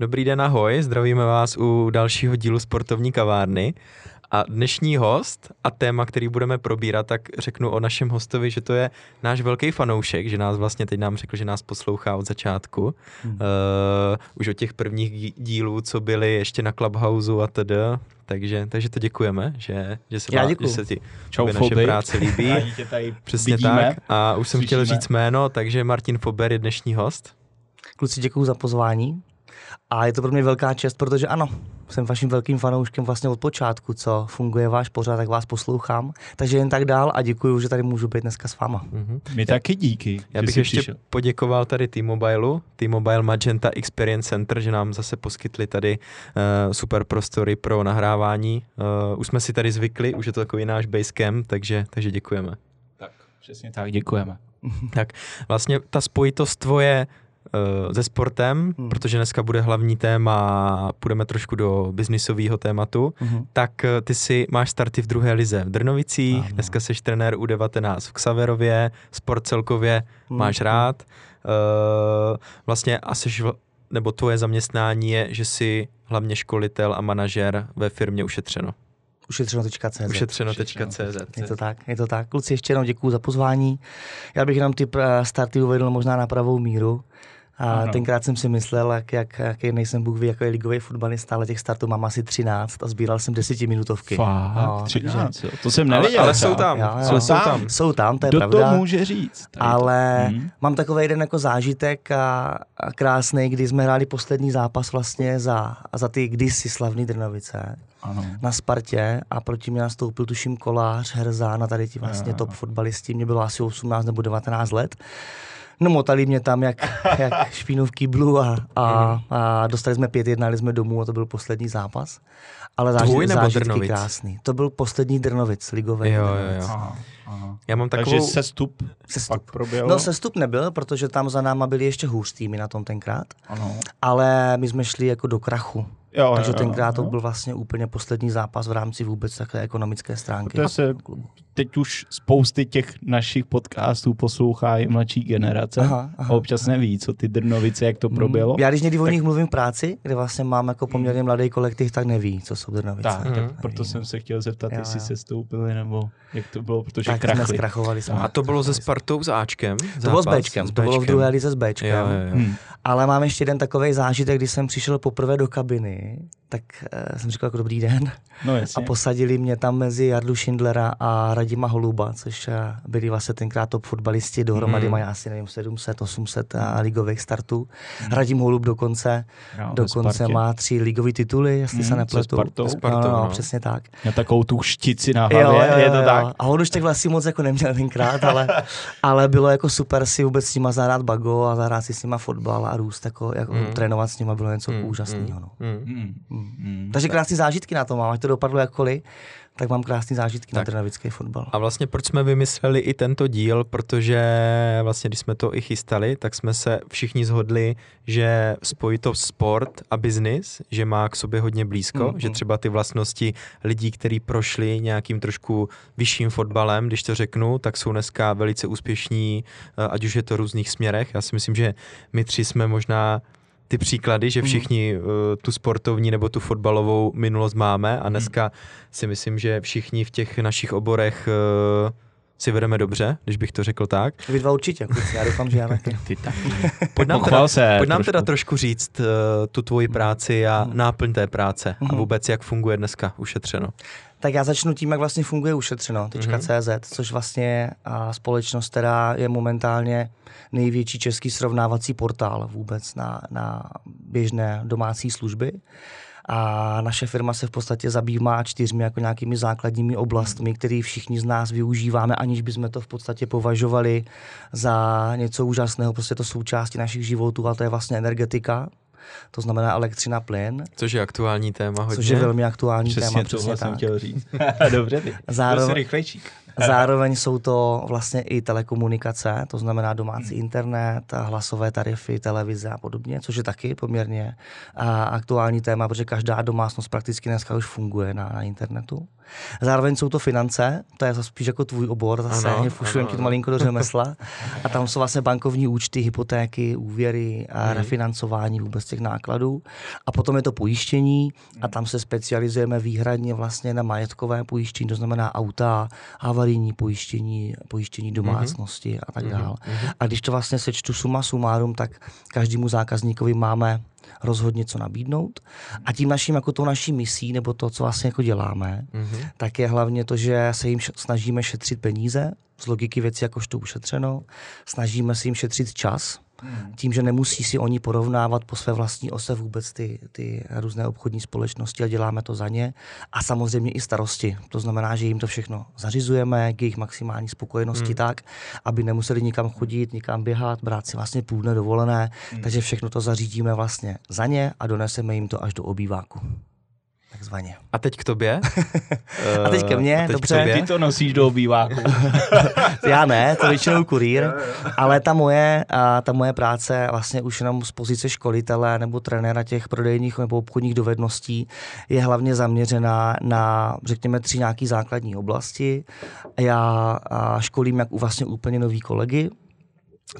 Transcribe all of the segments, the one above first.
Dobrý den, ahoj, zdravíme vás u dalšího dílu sportovní kavárny. A dnešní host a téma, který budeme probírat, tak řeknu o našem hostovi, že to je náš velký fanoušek, že nás vlastně teď nám řekl, že nás poslouchá od začátku. Hmm. Uh, už od těch prvních dílů, co byly ještě na Clubhouse a tedy. Takže, takže to děkujeme, že, že, se, Já že se ti Čau, naše Foby. práce líbí. Přesně vidíme, tak. A už jsem slyšíme. chtěl říct jméno, takže Martin Fober je dnešní host. Kluci, děkuji za pozvání. A je to pro mě velká čest, protože ano, jsem vaším velkým fanouškem vlastně od počátku, co funguje váš pořád, tak vás poslouchám. Takže jen tak dál a děkuji, že tady můžu být dneska s váma. Mhm. My taky díky. Já bych ještě přišel. poděkoval tady T-Mobileu, T-Mobile Magenta Experience Center, že nám zase poskytli tady uh, super prostory pro nahrávání. Uh, už jsme si tady zvykli, už je to takový náš basecamp, takže, takže děkujeme. Tak, přesně tak, děkujeme. Tak vlastně ta spojitost tvoje se sportem, Hmm. protože dneska bude hlavní téma, půjdeme trošku do biznisového tématu, Mhm. tak eh, ty si máš starty v druhé lize v Drnovicích, Ano. dneska jsi trenér U19 v Xaverově, sport celkově Hmm. máš rád. Uh, vlastně a seš, nebo tvoje zaměstnání je, že jsi hlavně školitel a manažer ve firmě Ušetřeno. Ušetřeno.cz. Ušetřeno.cz. Je to tak, je to tak. Kluci, ještě jednou děkuji za pozvání. Já bych jenom ty eh, starty uvedl možná na pravou míru. A Ano. tenkrát jsem si myslel, jak, jak, jaký nejsem Bůh ví, jako je ligový fotbalista, ale těch startů mám asi 13 a sbíral jsem desítiminutovky. Fakt, No, 13, jo. To jsem Ale, nevěděl. ale třeba. jsou tam, Jo, jo. ale jsou tam. Jsou tam, to je Kdo pravda. to může říct? Ale Hmm. mám takový jeden jako zážitek a, a krásný, kdy jsme hráli poslední zápas vlastně za, za ty kdysi slavný Drnovice Ano. na Spartě a proti mě nastoupil tuším kolář, Herzán a tady ti vlastně top fotbalisti, mě bylo asi 18 nebo 19 let. No motali mě tam jak, jak špínu v kýblu a, a, a dostali jsme 5-1, jeli jsme domů a to byl poslední zápas. Ale Tvůj zážitky, nebo zážitky Drnovic? krásný. To byl poslední Drnovic, ligový Jo, jo, Drnovic. jo. Aha, aha. Já mám Takže takovou... sestup Sestup. pak proběhl. No sestup nebyl, protože tam za náma byli ještě hůř týmy na tom tenkrát, Ano. ale my jsme šli jako do krachu. Jo, Takže jo, tenkrát to jo. byl vlastně úplně poslední zápas v rámci vůbec takové ekonomické stránky. Protože se teď už spousty těch našich podcastů poslouchá i mladší generace. Aha, aha. a občas neví, co ty Drnovice, jak to proběhlo. Já když někdy o nich mluvím v práci, kde vlastně mám jako poměrně mladý kolektiv, tak neví, co jsou Drnovice. Tak, Mhm. tak proto jsem se chtěl zeptat, Jo, jestli jo. se stoupili, nebo jak to bylo, protože tak jsme krachli. zkrachovali. Jsme. A to bylo se Spartou s Áčkem? to bylo s zápas? Bčkem, to bylo v druhé lize s Bčkem. Jo, jo, jo. Hmm. Ale mám ještě jeden takový zážitek, když jsem přišel poprvé do kabiny, tak uh, jsem říkal jako dobrý den. No A jasně. posadili mě tam mezi Jardu Schindlera a Radima Holuba, což eh, byli vlastně tenkrát top fotbalisti, dohromady Mhm. mají asi nevím 700, 800 a ligových startů. Radim Holub dokonce, Jo, ve dokonce má tři ligové tituly, jestli Mhm, se se nepletu. Spartou. Spartou, no, no, no. přesně tak. Měl takovou tu štici na hlavě, je to tak. A on už takhle asi moc jako neměl tenkrát, ale, ale bylo jako super si vůbec s nima zahrát bago a zahrát si s nima fotbal a růst, jako, jako Mm. trénovat s nima bylo něco Mm, úžasného. No. mm, mm. Hmm. Takže krásné zážitky na to mám, ať to dopadlo jakkoliv, tak mám krásné zážitky na Tak. trnavický fotbal. A vlastně proč jsme vymysleli i tento díl, protože vlastně když jsme to i chystali, tak jsme se všichni zhodli, že spojí to sport a biznis, že má k sobě hodně blízko, Mm, že mm. třeba ty vlastnosti lidí, kteří prošli nějakým trošku vyšším fotbalem, když to řeknu, tak jsou dneska velice úspěšní, eh, ať už je to v různých směrech. Já si myslím, že my tři jsme možná ty příklady, že Mhm. všichni uh, tu sportovní nebo tu fotbalovou minulost máme a dneska si myslím, že všichni v těch našich oborech uh, si vedeme dobře, když bych to řekl tak. Vy dva určitě, kluci, já doufám, že já taky. Ty taky. Pojď nám, teda, se pojď nám trošku. teda trošku říct uh, tu tvoji práci a Mhm. náplň té práce a Mhm. vůbec jak funguje dneska ušetřeno. Tak já začnu tím, jak vlastně funguje ušetřeno.cz, což vlastně je a, společnost, která je momentálně největší český srovnávací portál vůbec na, na běžné domácí služby. A naše firma se v podstatě zabývá čtyřmi jako nějakými základními oblastmi, které všichni z nás využíváme, aniž bychom to v podstatě považovali za něco úžasného. Prostě to součástí našich životů a to je vlastně energetika, to znamená elektřina, plyn, Což je aktuální téma hodně. což je velmi aktuální Přesně téma. tohle jsem tak. chtěl říct. Dobře, ty. Zároveň- rychlejší. Zároveň jsou to vlastně i telekomunikace, to znamená domácí internet, hlasové tarify, televize a podobně, což je taky poměrně aktuální téma, protože každá domácnost prakticky dneska už funguje na, na internetu. Zároveň jsou to finance, to je spíš jako tvůj obor, zase Ano, fušujeme ano, ti to malinko do řemesla. A tam jsou vlastně bankovní účty, hypotéky, úvěry a Mhm. refinancování vůbec těch nákladů. A potom je to pojištění a tam se specializujeme výhradně vlastně na majetkové pojištění, to znamená auta, havarijní pojištění, pojištění domácnosti a tak dále. A když to vlastně sečtu suma sumárum, tak každému zákazníkovi máme rozhodně co nabídnout. A tím naším, jako tou naší misí, nebo to, co vlastně jako děláme, Mhm. tak je hlavně to, že se jim snažíme šetřit peníze, z logiky věci jakožto ušetřeno, snažíme se jim šetřit čas, tím, že nemusí si oni porovnávat po své vlastní ose vůbec ty, ty různé obchodní společnosti a děláme to za ně. A samozřejmě i starosti. To znamená, že jim to všechno zařizujeme k jejich maximální spokojenosti hmm. tak, aby nemuseli nikam chodit, nikam běhat, brát si vlastně půl dne dovolené. Hmm. Takže všechno to zařídíme vlastně za ně a doneseme jim to až do obýváku. Takzvaně. A teď k tobě? A teď ke mně, teď dobře. K tobě? Ty to nosíš do obýváku. Já ne, to většinou kurýr, ale ta moje, a ta moje práce vlastně už jenom z pozice školitele nebo trenéra těch prodejních nebo obchodních dovedností je hlavně zaměřená na, řekněme, tři nějaké základní oblasti. Já školím jak u vlastně úplně nový kolegy,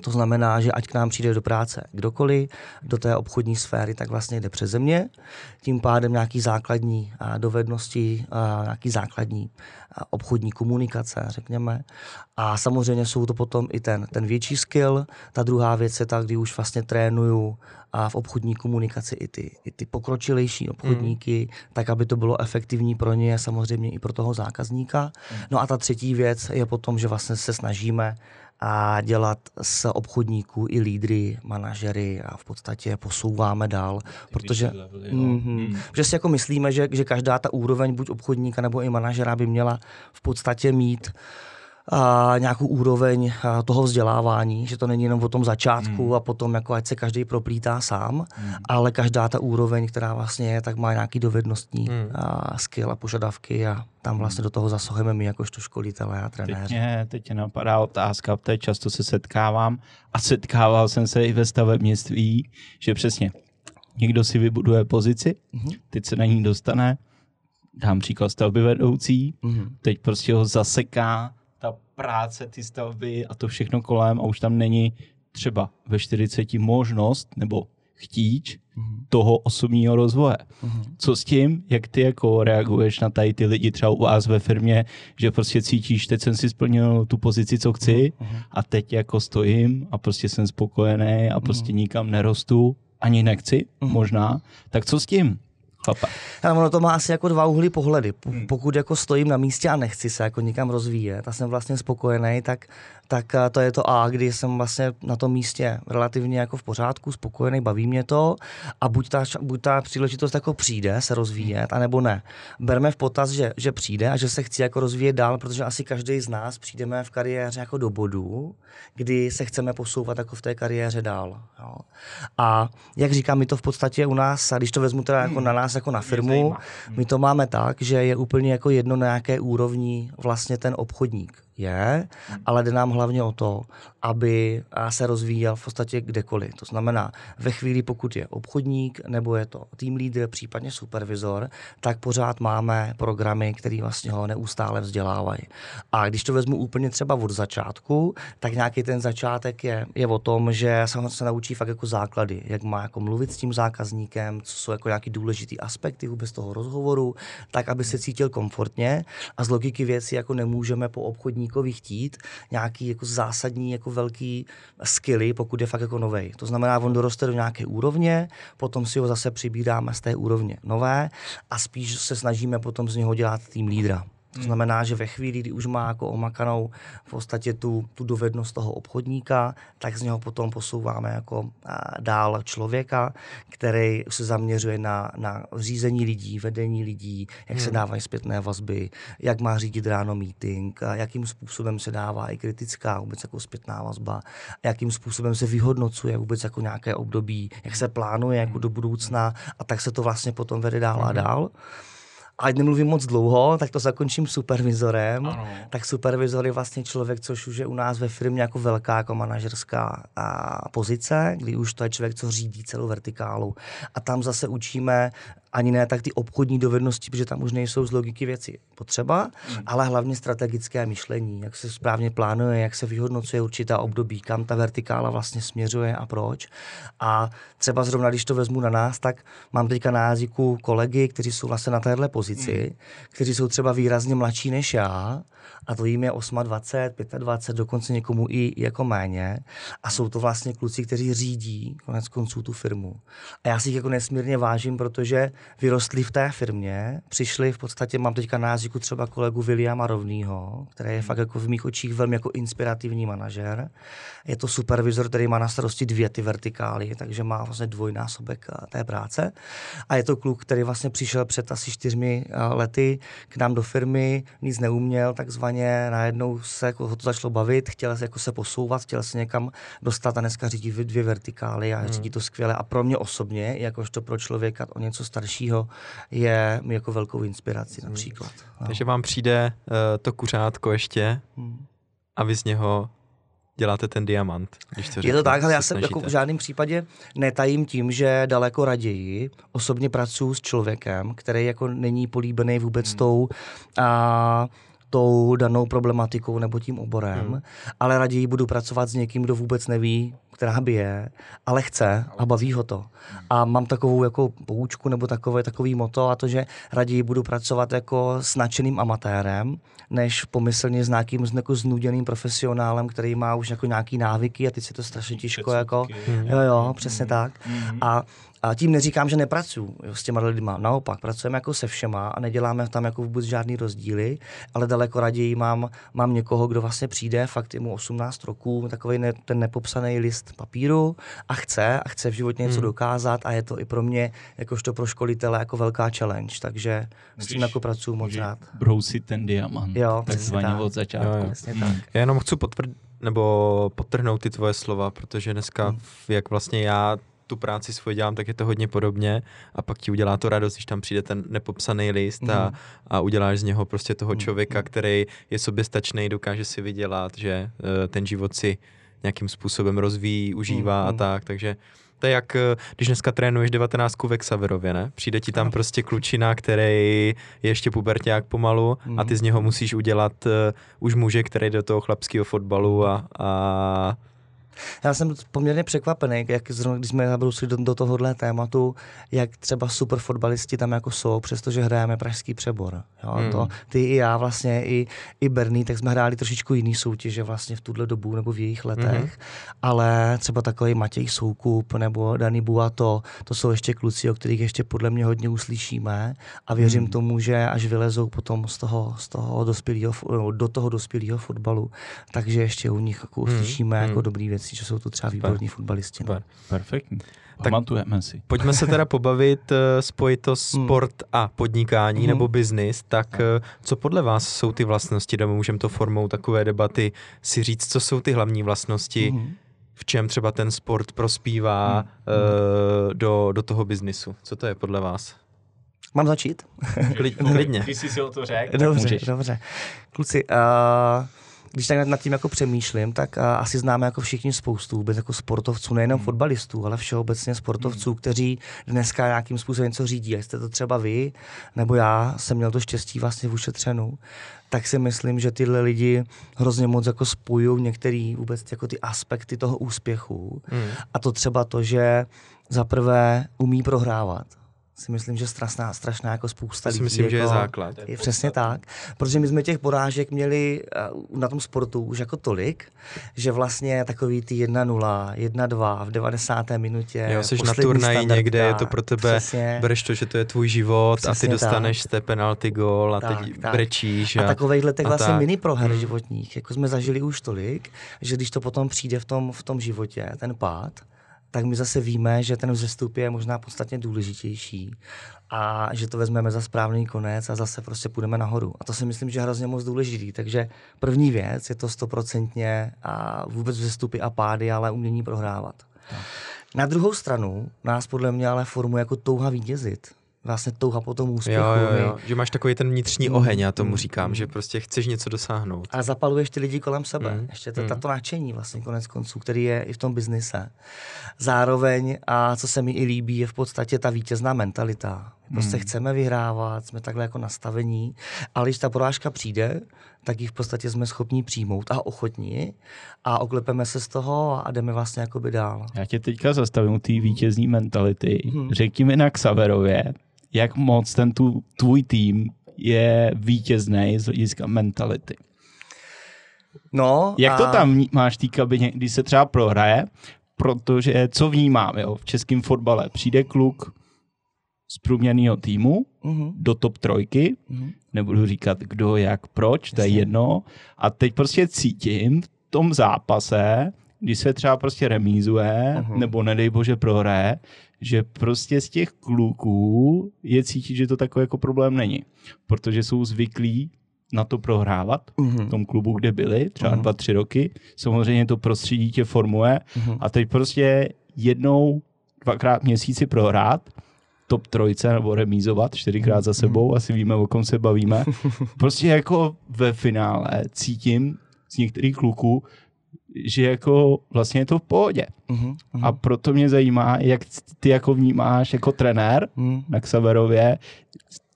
to znamená, že ať k nám přijde do práce kdokoliv, do té obchodní sféry, tak vlastně jde přeze mě. Tím pádem nějaký základní dovednosti, nějaký základní obchodní komunikace, řekněme. A samozřejmě jsou to potom i ten, ten větší skill. Ta druhá věc je ta, kdy už vlastně trénuju a v obchodní komunikaci i ty, i ty pokročilejší obchodníky, mm. tak aby to bylo efektivní pro ně, samozřejmě i pro toho zákazníka. No a ta třetí věc je potom, že vlastně se snažíme a dělat z obchodníků i lídry, manažery a v podstatě posouváme dál, protože, mm-hmm, protože si jako myslíme, že, že každá ta úroveň buď obchodníka nebo i manažera by měla v podstatě mít a nějakou úroveň a, toho vzdělávání, že to není jenom o tom začátku hmm. a potom jako ať se každý proplítá sám, hmm. ale každá ta úroveň, která vlastně je, tak má nějaký dovednostní hmm. a, skill a požadavky a tam vlastně do toho zasahujeme my jakožto školitelé a Teď trenéři. mě, teď mě napadá otázka, protože často se setkávám a setkával jsem se i ve stavebnictví, že přesně někdo si vybuduje pozici, Mhm. teď se na ní dostane, dám příklad stavby vedoucí, Mhm. teď prostě ho zaseká práce, ty stavby a to všechno kolem a už tam není třeba ve 40 možnost nebo chtíč Mhm. toho osobního rozvoje. Mhm. Co s tím, jak ty jako reaguješ na tady ty lidi třeba u vás ve firmě, že prostě cítíš, teď jsem si splnil tu pozici, co chci Mhm. a teď jako stojím a prostě jsem spokojený a prostě nikam nerostu, ani nechci možná, tak co s tím, chlapa? Ale ono to má asi jako dva úhly pohledy. P- Pokud jako stojím na místě a nechci se jako nikam rozvíjet a jsem vlastně spokojený, tak, tak a to je to A, kdy jsem vlastně na tom místě relativně jako v pořádku, spokojený, baví mě to a buď ta, buď ta příležitost jako přijde se rozvíjet, anebo ne. Berme v potaz, že, že přijde a že se chci jako rozvíjet dál, protože asi každý z nás přijdeme v kariéře jako do bodu, kdy se chceme posouvat jako v té kariéře dál. Jo. A jak říkám, my to v podstatě u nás, a když to vezmu teda jako na nás, jako na firmu, my to máme tak, že je úplně jako jedno, na jaké úrovni vlastně ten obchodník je, ale jde nám hlavně o to, aby se rozvíjel v podstatě kdekoliv. To znamená, ve chvíli, pokud je obchodník, nebo je to tým leader, případně supervizor, tak pořád máme programy, které vlastně ho neustále vzdělávají. A když to vezmu úplně třeba od začátku, tak nějaký ten začátek je, je o tom, že se, naučí fakt jako základy, jak má jako mluvit s tím zákazníkem, co jsou jako nějaký důležitý aspekty vůbec toho rozhovoru, tak, aby se cítil komfortně a z logiky věci jako nemůžeme po obchodníkovi chtít nějaký jako zásadní jako velký skilly, pokud je fakt jako novej. To znamená, on doroste do nějaké úrovně, potom si ho zase přibíráme z té úrovně nové a spíš se snažíme potom z něho dělat tým lídra. To znamená, že ve chvíli, kdy už má jako omakanou v podstatě tu, tu dovednost toho obchodníka, tak z něho potom posouváme jako dál člověka, který se zaměřuje na, na řízení lidí, vedení lidí, jak se dávají zpětné vazby, jak má řídit ráno meeting, jakým způsobem se dává i kritická vůbec jako zpětná vazba, jakým způsobem se vyhodnocuje vůbec jako nějaké období, jak se plánuje jako do budoucna a tak se to vlastně potom vede dál a dál. A ať nemluvím moc dlouho, tak to zakončím supervizorem. Ano. Tak supervizor je vlastně člověk, což už je u nás ve firmě jako velká jako manažerská a, pozice, kdy už to je člověk, co řídí celou vertikálu. A tam zase učíme ani ne tak ty obchodní dovednosti, protože tam už nejsou z logiky věci potřeba, mm. ale hlavně strategické myšlení, jak se správně plánuje, jak se vyhodnocuje určitá období, kam ta vertikála vlastně směřuje a proč. A třeba zrovna, když to vezmu na nás, tak mám teďka na jazyku kolegy, kteří jsou vlastně na téhle pozici, mm. kteří jsou třeba výrazně mladší než já, a to jim je 28, 25, dokonce někomu i jako méně. A jsou to vlastně kluci, kteří řídí konec konců tu firmu. A já si jich jako nesmírně vážím, protože vyrostli v té firmě, přišli v podstatě, mám teďka na jazyku třeba kolegu Williama Rovnýho, který je fakt jako v mých očích velmi jako inspirativní manažer. Je to supervizor, který má na starosti dvě ty vertikály, takže má vlastně dvojnásobek eh, té práce. A je to kluk, který vlastně přišel před asi čtyřmi eh, lety k nám do firmy, nic neuměl, takzvaně najednou se jako ho to začalo bavit, chtěl se jako se posouvat, chtěl se někam dostat a dneska řídí dvě vertikály a hmm. řídí to skvěle. A pro mě osobně, jakožto pro člověka o něco staršího, je mi jako velkou inspirací hmm. například. No. Takže vám přijde uh, to kuřátko ještě hmm. a vy z něho děláte ten diamant. Když to je to tak, ale já se jako v žádném případě netajím tím, že daleko raději osobně pracuji s člověkem, který jako není políbený vůbec hmm. tou a tou danou problematikou nebo tím oborem, hmm. ale raději budu pracovat s někým, kdo vůbec neví, která by je, ale chce a baví ho to. A mám takovou jako poučku nebo takové, takový moto a to, že raději budu pracovat jako s nadšeným amatérem, než pomyslně s nějakým jako znuděným profesionálem, který má už jako nějaký návyky a teď se to strašně těžko jako... Jo, jo, přesně tak. Hmm. A a tím neříkám, že nepracuju jo, s těma lidma. Naopak, pracujeme jako se všema a neděláme tam jako vůbec žádný rozdíly, ale daleko raději mám, mám někoho, kdo vlastně přijde, fakt je mu 18 roků, takový ne, ten nepopsaný list papíru a chce a chce v životě něco hmm. dokázat a je to i pro mě, jakožto pro školitele, jako velká challenge, takže můžeš, s tím jako pracuji moc rád. Brousit ten diamant, jo, takzvaně tak. od začátku. Jo, jo. Hmm. tak. Já jenom chci potvrdit, nebo potrhnout ty tvoje slova, protože dneska, hmm. jak vlastně já tu práci svoji dělám, tak je to hodně podobně a pak ti udělá to radost, když tam přijde ten nepopsaný list mm. a, mhm. a uděláš z něho prostě toho mhm. člověka, který je soběstačný, dokáže si vydělat, že uh, ten život si nějakým způsobem rozvíjí, užívá mm. a mhm. tak, takže to je jak, eh, když dneska trénuješ 19 v Exaverově, ne? Přijde ti tam no. prostě klučina, který je ještě puberták pomalu mm. a ty z něho musíš udělat uh, už muže, který do toho chlapského fotbalu a, a já jsem poměrně překvapený, jak zrovna, když jsme zabrousili do, do tohohle tématu, jak třeba super fotbalisti tam jako jsou, přestože hrajeme pražský přebor. Jo? Hmm. To, ty i já vlastně, i, i Berný, tak jsme hráli trošičku jiný soutěže vlastně v tuhle dobu nebo v jejich letech, hmm. ale třeba takový Matěj Soukup nebo Dani Buato, to jsou ještě kluci, o kterých ještě podle mě hodně uslyšíme a věřím hmm. tomu, že až vylezou potom z toho, z toho dospělého, do toho dospělého fotbalu, takže ještě u nich jako hmm. uslyšíme hmm. jako dobrý věci, že jsou to třeba výborní fotbalisti. No. Perfektní. Pamatujeme si. Pojďme se teda pobavit, eh, spojit to hmm. sport a podnikání mm. nebo biznis, tak eh, co podle vás jsou ty vlastnosti, nebo můžeme to formou takové debaty si říct, co jsou ty hlavní vlastnosti, mm. v čem třeba ten sport prospívá mm. uh, do, do toho biznisu. Co to je podle vás? Mám začít? Klidně. Ty jsi si o to řekl, Dobře, dobře. Kluci, uh, když tak nad tím jako přemýšlím, tak a, asi známe jako všichni spoustu vůbec jako sportovců, nejenom hmm. fotbalistů, ale všeobecně sportovců, hmm. kteří dneska nějakým způsobem něco řídí. Jestli jste to třeba vy, nebo já jsem měl to štěstí vlastně v ušetřenu, tak si myslím, že tyhle lidi hrozně moc jako spojují některé vůbec jako ty aspekty toho úspěchu. Hmm. A to třeba to, že za prvé umí prohrávat si myslím, že strašná, strašná jako spousta lidí. si myslím, jako, že je základ. Je přesně tak, protože my jsme těch porážek měli uh, na tom sportu už jako tolik, že vlastně takový ty 1-0, 1-2 v 90. minutě. Jo, jsi na turnaji někde, je to pro tebe, přesně, bereš to, že to je tvůj život a ty dostaneš tak. z té penalty gol a tak, teď tak. brečíš. A, a takovejhle těch vlastně tak. mini proher hmm. životních, jako jsme zažili už tolik, že když to potom přijde v tom, v tom životě, ten pád, tak my zase víme, že ten vzestup je možná podstatně důležitější a že to vezmeme za správný konec a zase prostě půjdeme nahoru. A to si myslím, že je hrozně moc důležitý. Takže první věc je to stoprocentně a vůbec vzestupy a pády, ale umění prohrávat. Tak. Na druhou stranu nás podle mě ale formuje jako touha vítězit vlastně touha po tom úspěchu. Jo, jo, jo. Že máš takový ten vnitřní mm, oheň, já tomu mm, říkám, mm. že prostě chceš něco dosáhnout. A zapaluješ ty lidi kolem sebe. Mm, Ještě to, mm. tato nadšení vlastně konec konců, který je i v tom biznise. Zároveň, a co se mi i líbí, je v podstatě ta vítězná mentalita. Prostě Hmm. chceme vyhrávat, jsme takhle jako nastavení, ale když ta porážka přijde, tak ji v podstatě jsme schopni přijmout a ochotní a oklepeme se z toho a jdeme vlastně jakoby dál. Já tě teďka zastavím u té vítězní mentality. Mhm. Řekni mi na Xaverově, jak moc ten tu, tvůj tým je vítězný z hlediska mentality. No, Jak to a- tam vní- máš té kabině, když se třeba prohraje? Protože co vnímám, jo, v českém fotbale přijde kluk z průměrného týmu Mhm, do top trojky, mhm. nebudu říkat kdo, jak, proč, to je jedno. A teď prostě cítím v tom zápase, když se třeba prostě remízuje, Mhm. nebo nedej bože prohraje, že prostě z těch kluků je cítit, že to takový jako problém není. Protože jsou zvyklí na to prohrávat Mhm. v tom klubu, kde byli, třeba Mhm. dva, tři roky. Samozřejmě to prostředí tě formuje Mhm. a teď prostě jednou, dvakrát měsíci prohrát, top trojce nebo remízovat čtyřikrát za sebou, asi víme, o kom se bavíme. Prostě jako ve finále cítím z některých kluků, že jako vlastně je to v pohodě. Mhm, mhm. A proto mě zajímá, jak ty jako vnímáš jako trenér Mhm. na Xaverově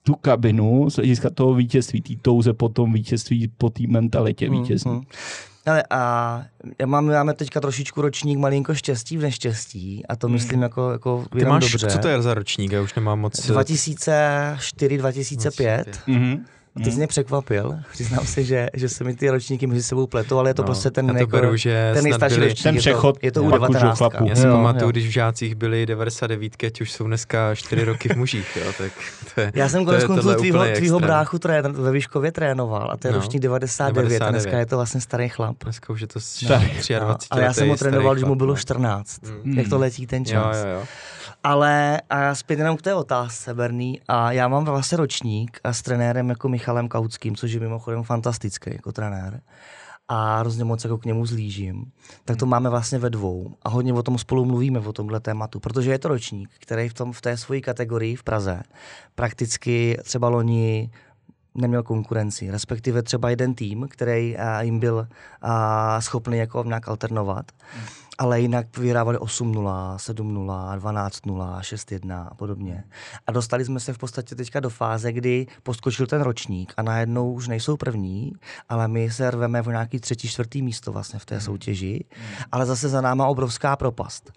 tu kabinu z hlediska toho vítězství, té touze po tom vítězství, po té mentalitě vítězní. Mhm. Ale a já mám, máme teďka trošičku ročník malinko štěstí v neštěstí a to myslím jako, jako Ty máš, dobře. co to je za ročník? Já už nemám moc... 2004, 2005. Mhm. A Ty jsi mě překvapil. Přiznám se, že, že se mi ty ročníky mezi sebou pletou, ale je to No, prostě ten, to jako, beru, že ten nejstarší byli- ročník. Ten je přechod to, je to u pak už do 19. chlapů. Já si Jo, pamatuju, jo. když v žácích byli 99, ať už jsou dneska 4 roky v mužích, jo, tak to je, Já jsem to konec je konců tvýho, tvýho bráchu trén, ve Výškově trénoval a to je No, ročník 99, 99. a dneska je to vlastně starý chlap. Dneska už je to Starý. 23 No, ale já jsem ho trénoval, když mu bylo 14. Mm. Jak to letí ten Jo, čas. jo, jo. Ale a zpět jenom k té otázce, Berný. A já mám vlastně ročník a s trenérem jako Michalem Kautským, což je mimochodem fantastický jako trenér. A hrozně moc jako k němu zlížím. Tak to máme vlastně ve dvou. A hodně o tom spolu mluvíme, o tomhle tématu. Protože je to ročník, který v, tom, v té svojí kategorii v Praze prakticky třeba loni neměl konkurenci, respektive třeba jeden tým, který a, jim byl schopný jako nějak alternovat, ale jinak vyhrávali 8-0, 7-0, 12-0, 6-1 a podobně. A dostali jsme se v podstatě teďka do fáze, kdy poskočil ten ročník a najednou už nejsou první, ale my se rveme v nějaký třetí, čtvrtý místo vlastně v té soutěži, ale zase za náma obrovská propast.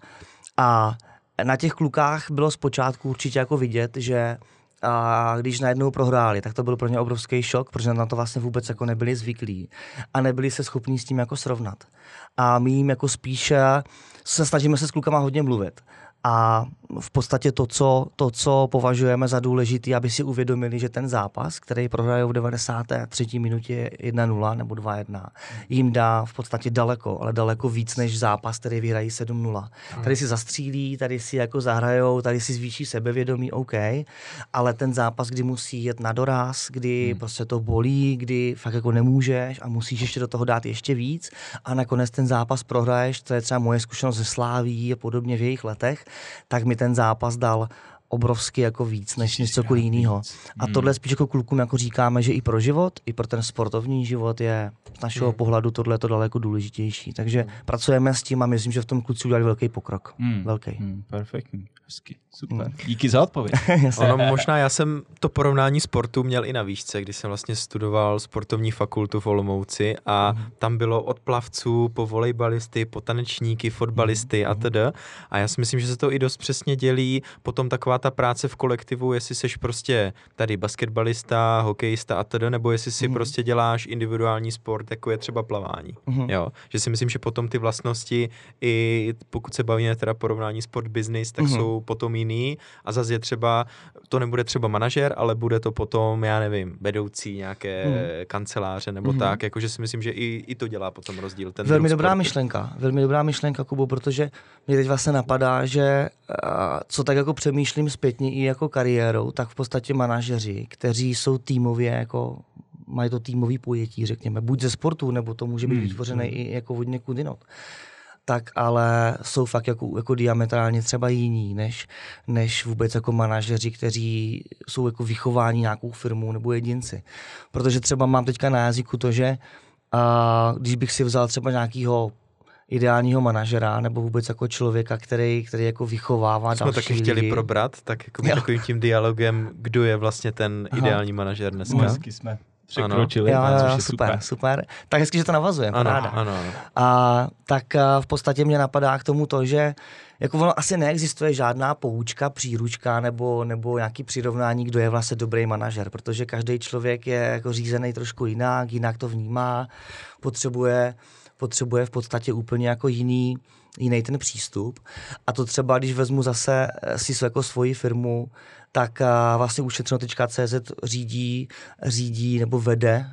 A na těch klukách bylo zpočátku určitě jako vidět, že a když najednou prohráli, tak to byl pro ně obrovský šok, protože na to vlastně vůbec jako nebyli zvyklí a nebyli se schopní s tím jako srovnat. A my jim jako spíše se snažíme se s klukama hodně mluvit. A v podstatě to co, to, co považujeme za důležité, aby si uvědomili, že ten zápas, který prohrajou v 93. minutě 1-0 nebo 2-1, jim dá v podstatě daleko, ale daleko víc než zápas, který vyhrají 7-0. Tady si zastřílí, tady si jako zahrajou, tady si zvýší sebevědomí, OK, ale ten zápas, kdy musí jet na doraz, kdy prostě to bolí, kdy fakt jako nemůžeš a musíš ještě do toho dát ještě víc a nakonec ten zápas prohraješ, to je třeba moje zkušenost ze Sláví a podobně v jejich letech, tak mi ten zápas dal obrovsky jako víc než než cokoliv jiného. A tohle spíš jako klukům jako říkáme, že i pro život, i pro ten sportovní život je z našeho pohledu tohle to daleko důležitější. Takže pracujeme s tím a myslím, že v tom kluci udělali velký pokrok. Hmm. Velký. Hmm, perfektní, hezky, super. Díky za odpověď. Ono možná, já jsem to porovnání sportu měl i na výšce, kdy jsem vlastně studoval sportovní fakultu v Olomouci a tam bylo od plavců po volejbalisty, po tanečníky, fotbalisty a td. A já si myslím, že se to i dost přesně dělí potom taková ta práce v kolektivu, jestli seš prostě tady basketbalista, hokejista a td. nebo jestli si prostě děláš individuální sport, jako je třeba plavání. Jo, že si myslím, že potom ty vlastnosti i pokud se bavíme teda porovnání sport business, tak Mhm. jsou potom jiný a zase je třeba, to nebude třeba manažer, ale bude to potom, já nevím, vedoucí nějaké Mhm. kanceláře nebo Mhm. tak, jakože si myslím, že i, i to dělá potom rozdíl. Ten Velmi dobrá sportu. myšlenka, velmi dobrá myšlenka, Kubo, protože mě teď vlastně napadá, že co tak jako přemýšlím zpětně i jako kariérou, tak v podstatě manažeři, kteří jsou týmově jako mají to týmový pojetí, řekněme, buď ze sportu, nebo to může být Hmm, vytvořené i jako od někud jinot. Tak ale jsou fakt jako, jako diametrálně třeba jiní, než, než vůbec jako manažeři, kteří jsou jako vychováni nějakou firmou nebo jedinci. Protože třeba mám teďka na jazyku to, že a když bych si vzal třeba nějakýho ideálního manažera nebo vůbec jako člověka, který, který jako vychovává Jsme další taky chtěli lidi. probrat, tak jako Jo. takovým tím dialogem, kdo je vlastně ten Aha. ideální manažer dneska. Hezky jsme překročili, Jo, což jo, je jo, super, super. super. Tak hezky, že to navazuje, Ano, ano, ano. A tak a v podstatě mě napadá k tomu to, že jako ono asi neexistuje žádná poučka, příručka nebo, nebo nějaký přirovnání, kdo je vlastně dobrý manažer, protože každý člověk je jako řízený trošku jinak, jinak to vnímá, potřebuje, potřebuje v podstatě úplně jako jiný, jiný ten přístup. A to třeba, když vezmu zase eh, si jako svoji firmu, tak a, vlastně ušetřeno.cz řídí, řídí nebo vede,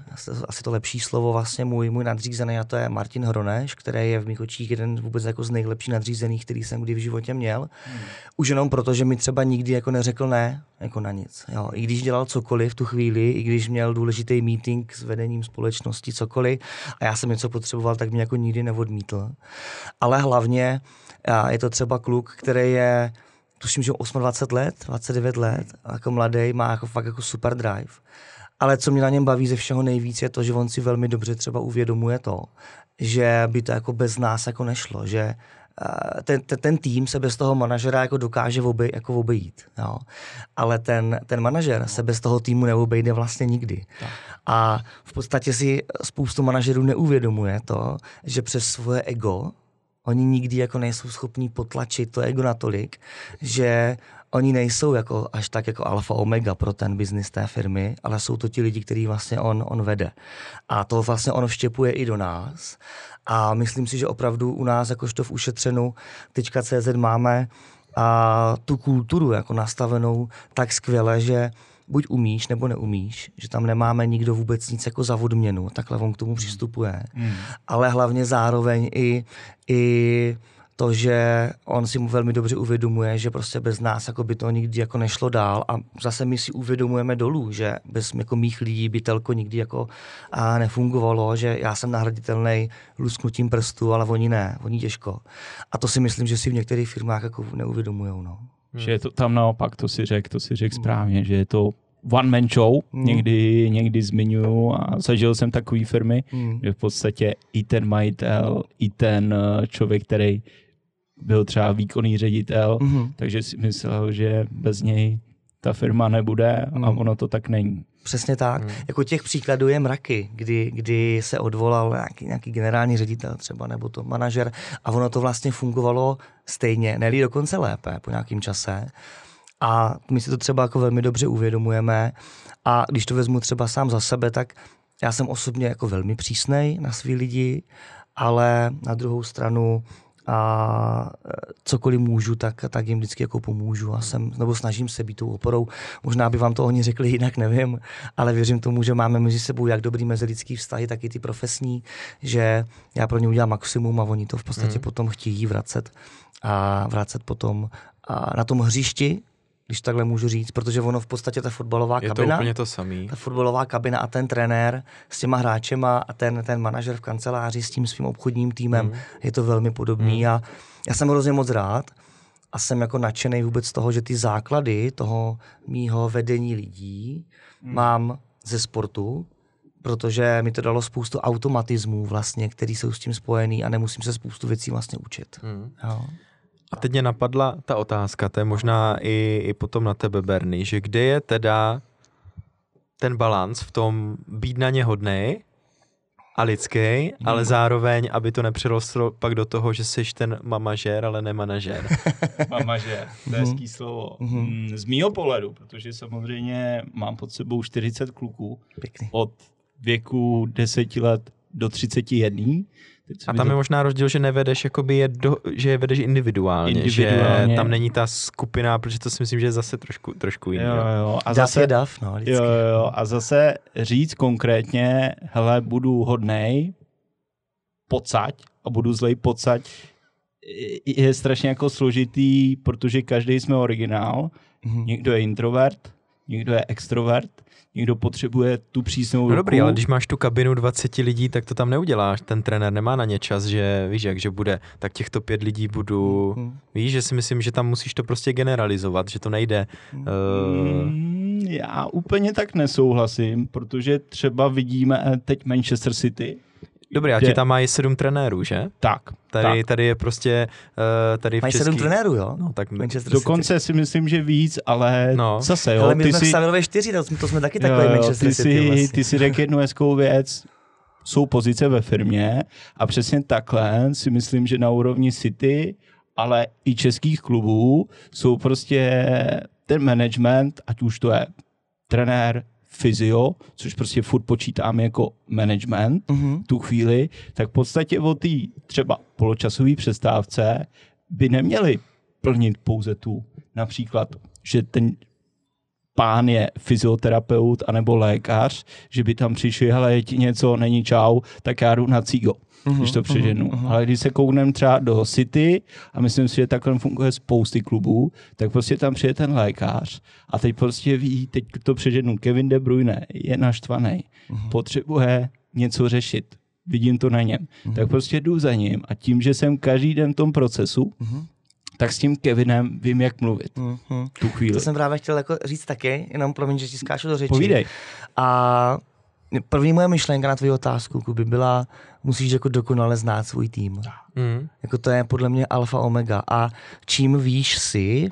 asi to lepší slovo, vlastně můj, můj nadřízený a to je Martin Hroneš, který je v mých očích jeden vůbec jako z nejlepších nadřízených, který jsem kdy v životě měl. Hmm. Už jenom proto, že mi třeba nikdy jako neřekl ne, jako na nic. Jo. I když dělal cokoliv v tu chvíli, i když měl důležitý meeting s vedením společnosti, cokoliv, a já jsem něco potřeboval, tak mě jako nikdy neodmítl. Ale hlavně a je to třeba kluk, který je tuším, že 28 let, 29 let, jako mladý, má jako fakt jako super drive. Ale co mě na něm baví ze všeho nejvíc je to, že on si velmi dobře třeba uvědomuje to, že by to jako bez nás jako nešlo, že eh, ten, ten, ten tým se bez toho manažera jako dokáže obej, jako obejít. Jo. Ale ten, ten manažer se bez toho týmu neobejde vlastně nikdy. A v podstatě si spoustu manažerů neuvědomuje to, že přes svoje ego Oni nikdy jako nejsou schopní potlačit to ego natolik, že oni nejsou jako až tak jako alfa omega pro ten biznis té firmy, ale jsou to ti lidi, který vlastně on, on vede. A to vlastně on vštěpuje i do nás. A myslím si, že opravdu u nás, jakožto v ušetřenu.cz máme a tu kulturu jako nastavenou tak skvěle, že buď umíš, nebo neumíš, že tam nemáme nikdo vůbec nic jako za odměnu, takhle on k tomu přistupuje. Hmm. Ale hlavně zároveň i, i to, že on si mu velmi dobře uvědomuje, že prostě bez nás jako by to nikdy jako nešlo dál a zase my si uvědomujeme dolů, že bez jako mých lidí by telko nikdy jako a nefungovalo, že já jsem nahraditelný lusknutím prstu, ale oni ne, oni těžko. A to si myslím, že si v některých firmách jako neuvědomujou. No. Že je to tam naopak, to si řekl, to si řekl správně, že je to one man show, Hmm. někdy, někdy zmiňuju a zažil jsem takové firmy, Hmm. že v podstatě i ten majitel, i ten eh, člověk, který byl třeba výkonný ředitel, Mhm. takže si myslel, že bez něj ta firma nebude a Hmm. ono to tak není. Přesně tak. Hmm. Jako těch příkladů je mraky, kdy, kdy se odvolal nějaký, nějaký generální ředitel třeba, nebo to manažer a ono to vlastně fungovalo stejně, ne dokonce lépe po nějakém čase. A my si to třeba jako velmi dobře uvědomujeme a když to vezmu třeba sám za sebe, tak já jsem osobně jako velmi přísnej na svý lidi, ale na druhou stranu a e, cokoliv můžu, tak, tak jim vždycky jako pomůžu a jsem, nebo snažím se být tou oporou. Možná by vám to oni řekli jinak, nevím, ale věřím tomu, že máme mezi sebou jak dobrý mezilidský vztahy, tak i ty profesní, že já pro ně udělám maximum a oni to v podstatě Mhm. potom chtějí vracet a vracet potom a na tom hřišti, když takhle můžu říct, protože ono v podstatě ta fotbalová Je to kabina, úplně to samý. ta fotbalová kabina a ten trenér s těma hráčema a ten, ten manažer v kanceláři s tím svým obchodním týmem, Mm. je to velmi podobný a já jsem hrozně moc rád a jsem jako nadšený vůbec z toho, že ty základy toho mýho vedení lidí mám ze sportu, protože mi to dalo spoustu automatismů vlastně, který jsou s tím spojený a nemusím se spoustu věcí vlastně učit. Hmm. Jo. A teď mě napadla ta otázka, to je možná i, i potom na tebe, Berny, že kde je teda ten balans v tom být na ně hodnej a lidský, ale zároveň, aby to nepřerostlo pak do toho, že jsi ten mamažér, ale ne manažér. Mamažer, to je hezký slovo. Mhm. Mm, Z mýho pohledu, protože samozřejmě mám pod sebou 40 kluků Pěkný. od věku 10 let do 31. Teď se A tam to- je možná rozdíl, že nevedeš, jakoby je do, že je vedeš individuálně, Individuálně. že tam není ta skupina, protože to si myslím, že je zase trošku, trošku jiný. Jo, jo. jo. A zase, je dav, no, vždycky. jo, jo, a zase říct konkrétně, hele, budu hodnej, pocať a budu zlej pocať, je- strašně jako složitý, protože každý jsme originál. Mhm. Někdo je introvert, někdo je extrovert, někdo potřebuje tu přísnou No ruku. dobrý, ale když máš tu kabinu 20 lidí, tak to tam neuděláš. Ten trenér nemá na ně čas, že víš, jak, že bude, tak těchto pět lidí budu, Mhm. víš, že si myslím, že tam musíš to prostě generalizovat, že to nejde. Uh, Mm, Já úplně tak nesouhlasím, protože třeba vidíme eh, teď Manchester City, Dobrý, a ti tam mají sedm trenérů, že? Tak, Tady, tak. tady je prostě, uh, tady v Mají český... sedm trenérů, jo? No, tak Manchester Dokonce si myslím, že víc, ale No. zase jo, Ale my ty jsme si, v Savilové čtyři, to, jsme- to jsme taky jo, Manchester ty, City. si, vlastně. ty si řekl jednu hezkou věc, jsou pozice ve firmě a přesně takhle si myslím, že na úrovni City, ale i českých klubů jsou prostě ten management, ať už to je trenér, fyzio, což prostě furt počítám jako management, Mhm. tu chvíli, tak v podstatě o té třeba poločasové přestávce by neměli plnit pouze tu například, že ten pán je fyzioterapeut anebo lékař, že by tam přišli, hele, je ti něco, není čau, tak já jdu na cígo, Mhm, když to přeženu. Ale když se koukneme třeba do City, a myslím si, že takhle funguje spousty klubů, tak prostě tam přijde ten lékař a teď prostě ví, teď to přeženu, Kevin De Bruyne je naštvaný, Mhm. potřebuje něco řešit, vidím to na něm, tak prostě jdu za ním a tím, že jsem každý den v tom procesu, Mhm. tak s tím Kevinem vím, jak mluvit Mhm. tu chvíli. To jsem právě chtěl jako říct taky, jenom promiň, že ti skáču do řeči. Povídej. A první moje myšlenka na tvou otázku, Kuby, byla, musíš jako dokonale znát svůj tým. Mm. Jako to je podle mě alfa omega. A čím víš si,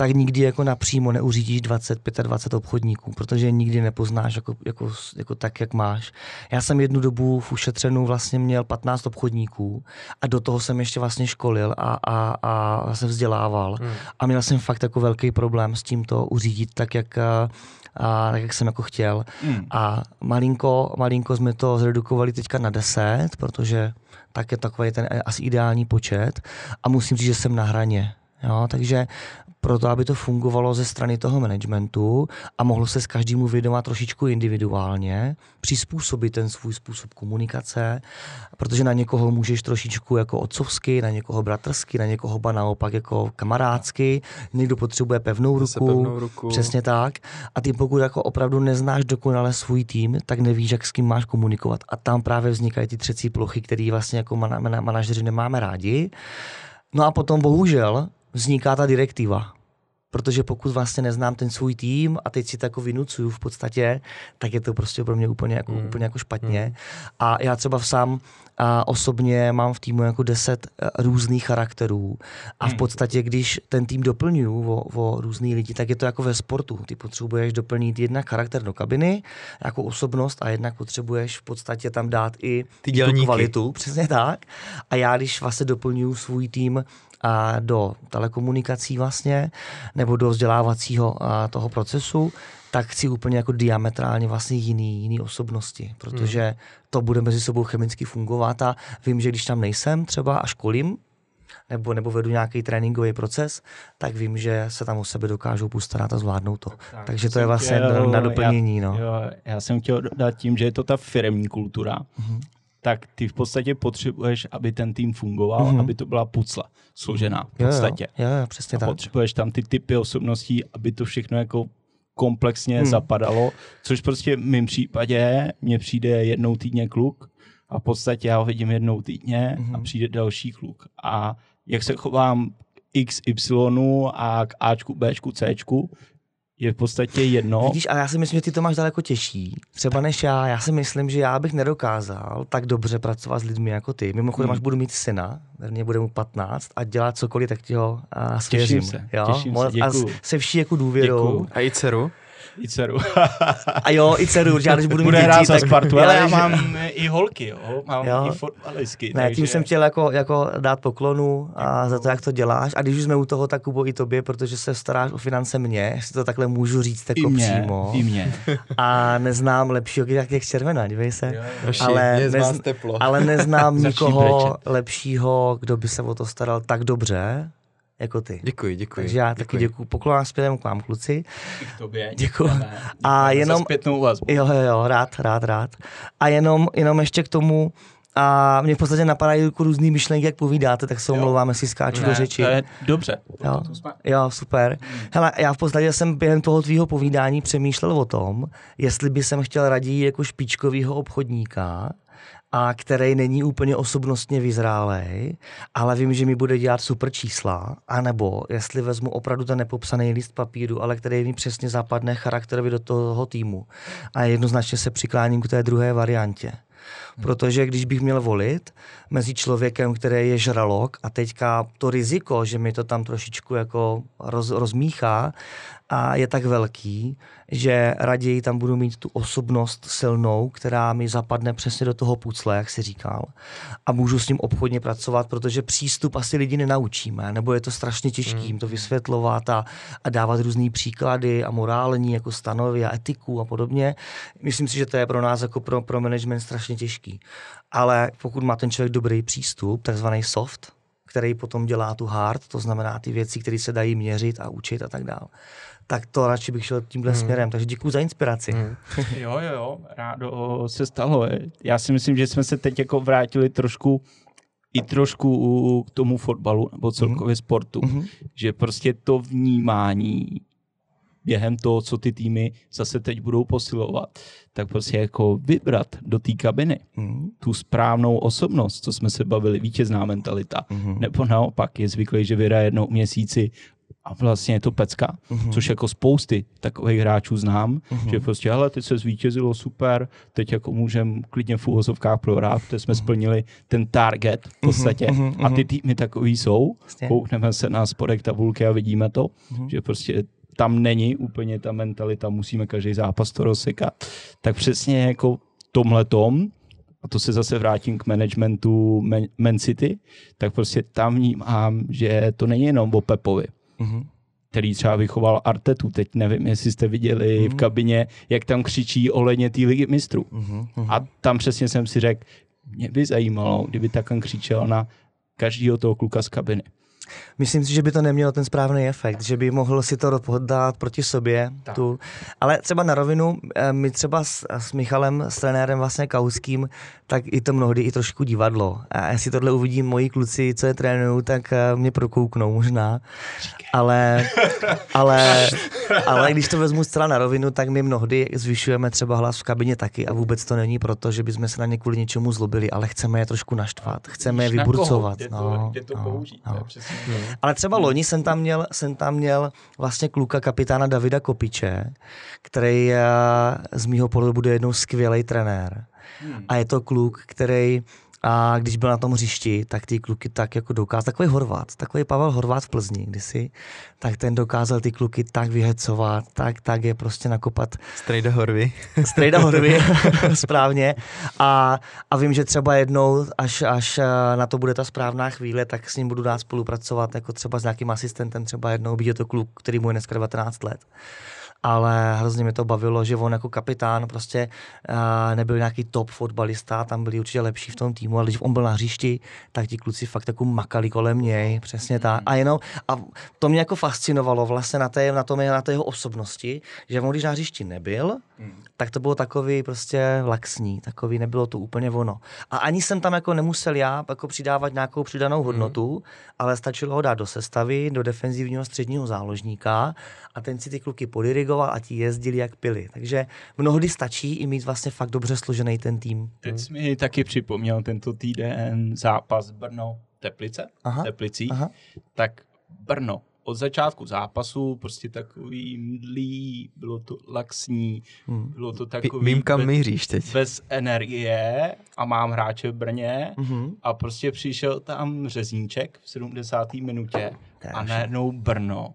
tak nikdy jako napřímo neuřídíš 20, 25 obchodníků, protože nikdy nepoznáš jako, jako, jako tak, jak máš. Já jsem jednu dobu v ušetřenu vlastně měl 15 obchodníků a do toho jsem ještě vlastně školil a, a, a se vzdělával. Hmm. A měl jsem fakt jako velký problém s tím to uřídit tak, jak, a, a, tak, jak jsem jako chtěl. Mm. A malinko, malinko jsme to zredukovali teďka na 10, protože tak je takový ten asi ideální počet a musím říct, že jsem na hraně. Jo, takže proto, aby to fungovalo ze strany toho managementu a mohlo se s každému vědomat trošičku individuálně, přizpůsobit ten svůj způsob komunikace, protože na někoho můžeš trošičku jako otcovsky, na někoho bratrsky, na někoho ba naopak jako kamarádsky, někdo potřebuje pevnou ruku, pevnou ruku. přesně tak. A ty pokud jako opravdu neznáš dokonale svůj tým, tak nevíš, jak s kým máš komunikovat. A tam právě vznikají ty třecí plochy, které vlastně jako man- man- manažeři nemáme rádi. No a potom bohužel vzniká ta direktiva. Protože pokud vlastně neznám ten svůj tým a teď si to jako vynucuju v podstatě, tak je to prostě pro mě úplně jako, Mm. úplně jako špatně. A já třeba sám a osobně mám v týmu jako deset eh, různých charakterů a v podstatě, když ten tým doplňuju o, o různý lidi, tak je to jako ve sportu. Ty potřebuješ doplnit jednak charakter do kabiny, jako osobnost a jednak potřebuješ v podstatě tam dát i Ty tu kvalitu, přesně tak. A já, když vlastně doplňuju svůj tým a do telekomunikací vlastně, nebo do vzdělávacího a, toho procesu, tak chci úplně jako diametrálně vlastně jiný, jiný osobnosti, protože to bude mezi sebou chemicky fungovat a vím, že když tam nejsem třeba a školím, nebo, nebo vedu nějaký tréninkový proces, tak vím, že se tam o sebe dokážou postarat a zvládnout to. Tak, Takže to je vlastně chtěl- na, na doplnění. No. Jo, já jsem chtěl dát tím, že je to ta firmní kultura, Mhm. tak ty v podstatě potřebuješ, aby ten tým fungoval, Mhm. aby to byla pucla složená v Jo, jo, podstatě. jo, jo, přesně A tak. potřebuješ tam ty typy osobností, aby to všechno jako komplexně Hmm. hmm. zapadalo, což prostě v mém případě mně přijde jednou týdně kluk a v podstatě já ho vidím jednou týdně Mhm. a přijde další kluk. A jak se chovám k XY a k Ačku, Bčku, Cčku, je v podstatě jedno. Vidíš, a já si myslím, že ty to máš daleko těžší, třeba než já. Já si myslím, že já bych nedokázal tak dobře pracovat s lidmi jako ty. Mimochodem, Hmm. až budu mít syna, verně bude mu 15 a dělat cokoliv, tak ti ho a, svěřím. se, jo? těším se, Moc- a děkuju. se vší jako důvěrou. Děkuju. A i dceru? I dceru. A jo, i dceru, že já když budu mít Bude děti, hrát za tak... Spartu, ale já mám i holky, jo. Mám Jo. i fotbalistky. Ne, takže... tím jsem chtěl jako, jako dát poklonu a za to, jak to děláš. A když už jsme u toho, tak Kubo i tobě, protože se staráš o finance mě, jestli to takhle můžu říct I jako mě, přímo. i mě. A neznám lepšího, jak jak červená, dívej se. Naši, Ale je z nez- vás teplo. Ale neznám nikoho lepšího, kdo by se o to staral tak dobře, jako ty. Děkuji, děkuji. Takže já taky děkuji. Poklonám zpětem k vám, kluci. I k tobě. Děkujeme. A jenom- Za zpětnou vazbu. Jo, jo, jo, rád, rád, rád. A jenom, jenom ještě k tomu, a mě v podstatě napadají jako různý myšlenky, jak povídáte, tak se omlouváme, si skáču do řeči. to je dobře. Jo, To jsme- jo, super. Hele, já v podstatě jsem během toho tvýho povídání přemýšlel o tom, jestli by jsem chtěl raději jako špičkovýho obchodníka, a který není úplně osobnostně vyzrálej, ale vím, že mi bude dělat super čísla, anebo jestli vezmu opravdu ten nepopsaný list papíru, ale který mi přesně zapadne charakterově do toho týmu. A jednoznačně se přikláním k té druhé variantě. Protože když bych měl volit mezi člověkem, který je žralok a teďka to riziko, že mi to tam trošičku jako roz, rozmíchá, a je tak velký, že raději tam budu mít tu osobnost silnou, která mi zapadne přesně do toho pucle, jak si říkal, a můžu s ním obchodně pracovat, protože přístup asi lidi nenaučíme, nebo je to strašně těžké jim to vysvětlovat a, a dávat různé příklady a morální jako stanovy a etiku a podobně. Myslím si, že to je pro nás jako pro, pro management strašně těžký. Ale pokud má ten člověk dobrý přístup, takzvaný soft, který potom dělá tu hard, to znamená ty věci, které se dají měřit a učit a tak dále, tak to radši bych šel tímhle hmm. směrem. Takže děkuji za inspiraci. Hmm. jo, jo, jo, rádo se stalo. Já si myslím, že jsme se teď jako vrátili trošku i trošku k tomu fotbalu nebo celkově mm. sportu, mm-hmm. že prostě to vnímání během toho, co ty týmy zase teď budou posilovat, tak prostě jako vybrat do té kabiny mm. tu správnou osobnost, co jsme se bavili, vítězná mentalita, mm. nebo naopak je zvyklý, že vyhraje jednou měsíci a vlastně je to pecka, mm-hmm. což jako spousty takových hráčů znám, mm-hmm. že prostě, hele, teď se zvítězilo super, teď jako můžeme klidně v úvozovkách prohrát, protože jsme mm-hmm. splnili ten target v podstatě mm-hmm. a ty týmy takový jsou, vlastně. koukneme se na spodek tabulky a vidíme to, mm-hmm. že prostě tam není úplně ta mentalita, musíme každý zápas to rozsekat. Tak přesně jako tomhletom, a to se zase vrátím k managementu Man City, tak prostě tam vnímám, že to není jenom o Pepovi mm-hmm. který třeba vychoval Artetu. Teď nevím, jestli jste viděli mm-hmm. v mhm. kabině, jak tam křičí ohledně té ligy mistrů. Mm-hmm. A tam přesně jsem si řekl, mě by zajímalo, kdyby takhle křičel na každého toho kluka z kabiny. Myslím si, že by to nemělo ten správný efekt, že by mohl si to dát proti sobě. Tu. Ale třeba na rovinu, eh, my třeba s, s Michalem, s trenérem vlastně Kauským, tak i to mnohdy i trošku divadlo. A jestli tohle uvidím moji kluci, co je trénují, tak eh, mě prokouknou možná. Ale, ale, ale když to vezmu zcela na rovinu, tak my mnohdy zvyšujeme třeba hlas v kabině taky a vůbec to není proto, že bychom se na ně kvůli něčemu zlobili, ale chceme je trošku naštvat, chceme je vyburcovat. Kde to, no, kde to no, použít, no. Hmm. Ale třeba loni jsem tam měl, jsem tam měl vlastně kluka kapitána Davida Kopiče, který eh, z mýho pohledu bude jednou skvělý trenér. Hmm. A je to kluk, který a když byl na tom hřišti, tak ty kluky tak jako dokázal, takový Horvát, takový Pavel Horvát v Plzni kdysi, tak ten dokázal ty kluky tak vyhecovat, tak, tak je prostě nakopat. Strejda Horvy. Strejda Horvy, správně. A, a vím, že třeba jednou, až, až na to bude ta správná chvíle, tak s ním budu dát spolupracovat, jako třeba s nějakým asistentem, třeba jednou, být to kluk, který mu je dneska 19 let ale hrozně mě to bavilo, že on jako kapitán prostě uh, nebyl nějaký top fotbalista, tam byli určitě lepší v tom týmu, ale když on byl na hřišti, tak ti kluci fakt jako makali kolem něj, přesně tak. A jenom, a to mě jako fascinovalo vlastně na té, na tom, na té jeho osobnosti, že on když na hřišti nebyl, hmm. tak to bylo takový prostě laxní, takový nebylo to úplně ono. A ani jsem tam jako nemusel já jako přidávat nějakou přidanou hmm. hodnotu, hmm. ale stačilo ho dát do sestavy, do defenzivního středního záložníka a ten si ty kluky podirigoval a ti jezdili jak pili. Takže mnohdy stačí i mít vlastně fakt dobře složený ten tým. Teď jsi mi taky připomněl tento týden zápas Brno Teplice, aha, Teplicích, aha. tak Brno od začátku zápasu prostě takový mdlý, bylo to laxní, hmm. bylo to takový... Vím, kam bez, míříš teď. Bez energie a mám hráče v Brně hmm. a prostě přišel tam Řezníček v 70. minutě a najednou Brno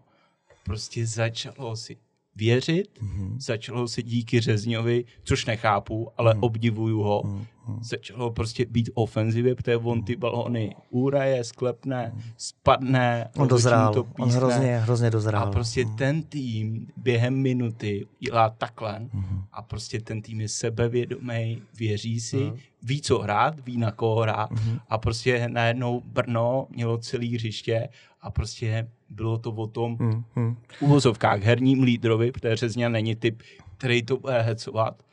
prostě začalo si věřit, mm-hmm. začalo se díky Řezňovi, což nechápu, ale mm-hmm. obdivuju ho, mm-hmm. začalo prostě být ofenzivě, protože on ty balony úraje, sklepne, spadne, on dozrál, to písne, on hrozně, hrozně dozrál. A prostě mm-hmm. ten tým během minuty dělá takhle mm-hmm. a prostě ten tým je sebevědomý, věří si, mm-hmm. ví, co hrát, ví, na koho hrát mm-hmm. a prostě najednou Brno mělo celý hřiště a prostě bylo to o tom hmm, hmm. uvozovkách herním lídrovi, protože Řezňa není typ, který to bude hecovat,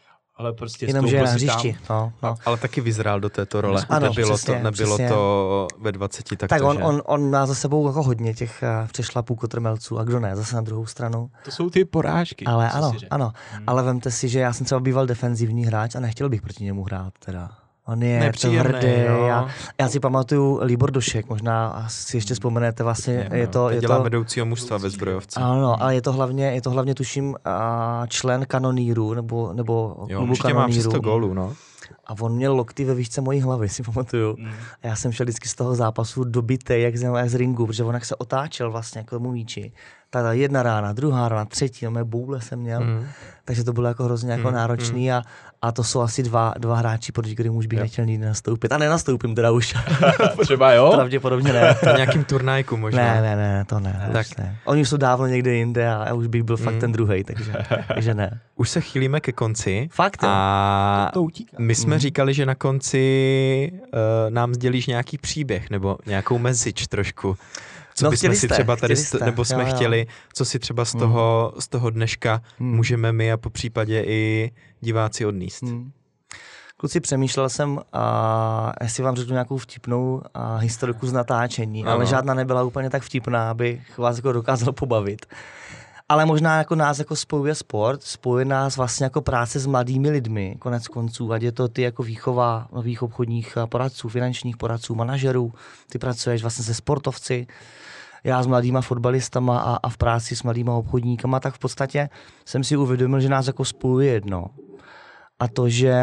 ale prostě Jenom, že na hřišti. No, no. Ale taky vyzrál do této role. Ano, nebylo přesně, to, nebylo přesně. to ve 20 tak Tak on, že... on, on má za sebou jako hodně těch uh, přešlapů kotrmelců a kdo ne, zase na druhou stranu. To jsou ty porážky. Ale ano, ano. Hmm. Ale vemte si, že já jsem třeba býval defenzivní hráč a nechtěl bych proti němu hrát teda. On je tvrdý. Já, já si pamatuju Libor Došek, možná si ještě vzpomenete, vlastně je, je to... Je dělá to, vedoucího mužstva ve zbrojovce. Ano, ale je to hlavně, je to hlavně tuším člen kanoníru, nebo, nebo jo, klubu kanoníru. má 100 gólů, no. a on měl lokty ve výšce mojí hlavy, si pamatuju. Mm. A já jsem šel vždycky z toho zápasu dobitý, jak z, jak z ringu, protože on jak se otáčel vlastně k tomu míči. Ta jedna rána, druhá rána, třetí, no mé boule jsem měl. Mm. Takže to bylo jako hrozně jako Mm, náročný a, a to jsou asi dva, dva hráči, proti kterým už bych nechtěl nikdy nastoupit. A nenastoupím teda už. Třeba jo? Pravděpodobně ne. Na nějakým turnajku možná. Ne, ne, ne, to ne. Tak. Tak. ne. Oni už jsou dávno někde jinde a já už bych byl fakt Mm. ten druhý, takže, takže ne. Už se chýlíme ke konci. Fakt. A To utíká. my jsme Mhm. říkali, že na konci uh, nám sdělíš nějaký příběh nebo nějakou message trošku. Co No, bychom si jste, třeba tady, jste, nebo jsme jo, jo. chtěli, co si třeba z toho, z toho dneška Hmm. můžeme my a po případě i diváci odníst. Hmm. Kluci, přemýšlel jsem, a jestli vám řeknu nějakou vtipnou a historiku z natáčení, Ano. ale žádná nebyla úplně tak vtipná, abych vás jako dokázal pobavit. Ale možná jako nás jako spojuje sport, spojuje nás vlastně jako práce s mladými lidmi, konec konců, ať je to ty jako výchova nových obchodních poradců, finančních poradců, manažerů, ty pracuješ vlastně se sportovci, já s mladýma fotbalistama a, a v práci s mladýma obchodníkama, tak v podstatě jsem si uvědomil, že nás jako spojuje jedno. A to, že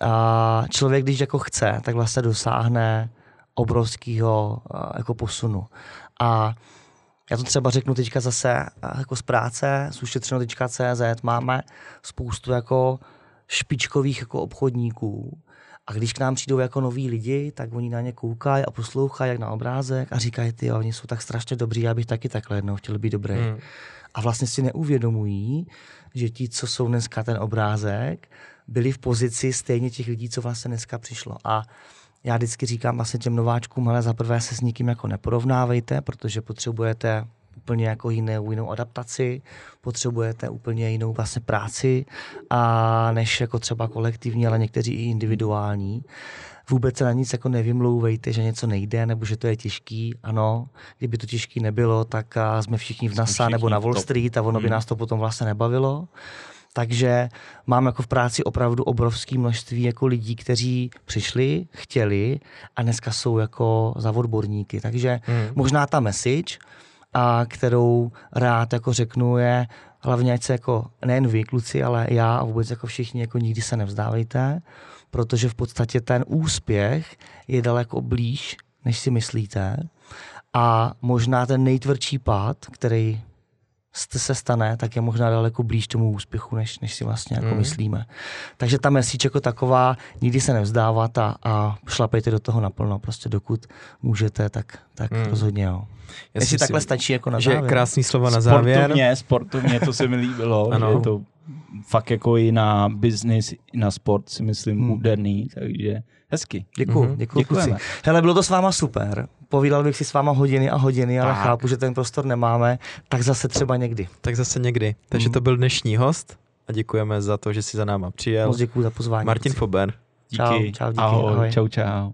a člověk, když jako chce, tak vlastně dosáhne obrovského jako posunu. A já to třeba řeknu teďka zase a, jako z práce, z ušetřeno.cz máme spoustu jako špičkových jako obchodníků. A když k nám přijdou jako noví lidi, tak oni na ně koukají a poslouchají jak na obrázek a říkají, ty, oni jsou tak strašně dobrý, já bych taky takhle jednou chtěl být dobrý. Hmm. A vlastně si neuvědomují, že ti, co jsou dneska ten obrázek, byli v pozici stejně těch lidí, co vlastně dneska přišlo. A já vždycky říkám vlastně těm nováčkům, ale za prvé se s nikým jako neporovnávejte, protože potřebujete úplně jako jinou, jinou adaptaci, potřebujete úplně jinou vlastně práci, a než jako třeba kolektivní, ale někteří i individuální. Vůbec se na nic jako nevymlouvejte, že něco nejde, nebo že to je těžký. Ano, kdyby to těžký nebylo, tak jsme všichni v NASA všichni nebo na Wall. Street a ono by Hmm. nás to potom vlastně nebavilo. Takže mám jako v práci opravdu obrovské množství jako lidí, kteří přišli, chtěli a dneska jsou jako za odborníky. Takže Hmm. možná ta message, a kterou rád jako řeknu je, hlavně ať se jako nejen vy kluci, ale já a vůbec jako všichni jako nikdy se nevzdávejte, protože v podstatě ten úspěch je daleko blíž, než si myslíte. A možná ten nejtvrdší pád, který se stane, tak je možná daleko blíž tomu úspěchu, než, než si vlastně jako Mhm. myslíme. Takže ta message jako taková, nikdy se nevzdávat a, a šlapejte do toho naplno, prostě dokud můžete, tak, tak Mhm. rozhodně jo. Já Jestli si takhle myslím, stačí jako na že závěr. krásný slova na závěr. Sportovně, sportovně, to se mi líbilo, Ano. že je to fakt jako i na business, i na sport si myslím Hmm. úderný, takže hezky. Děkuju, děkuju kluci. Děkujeme. Hele, bylo to s váma super. Povídal bych si s váma hodiny a hodiny, ale Tak. chápu, že ten prostor nemáme, tak zase třeba někdy. Tak zase někdy. Takže Mhm. to byl dnešní host a děkujeme za to, že si za náma přijel. Moc děkuji za pozvání. Martin. Foben. Díky. Čau, čau, díky, ahoj, ahoj. čau, čau.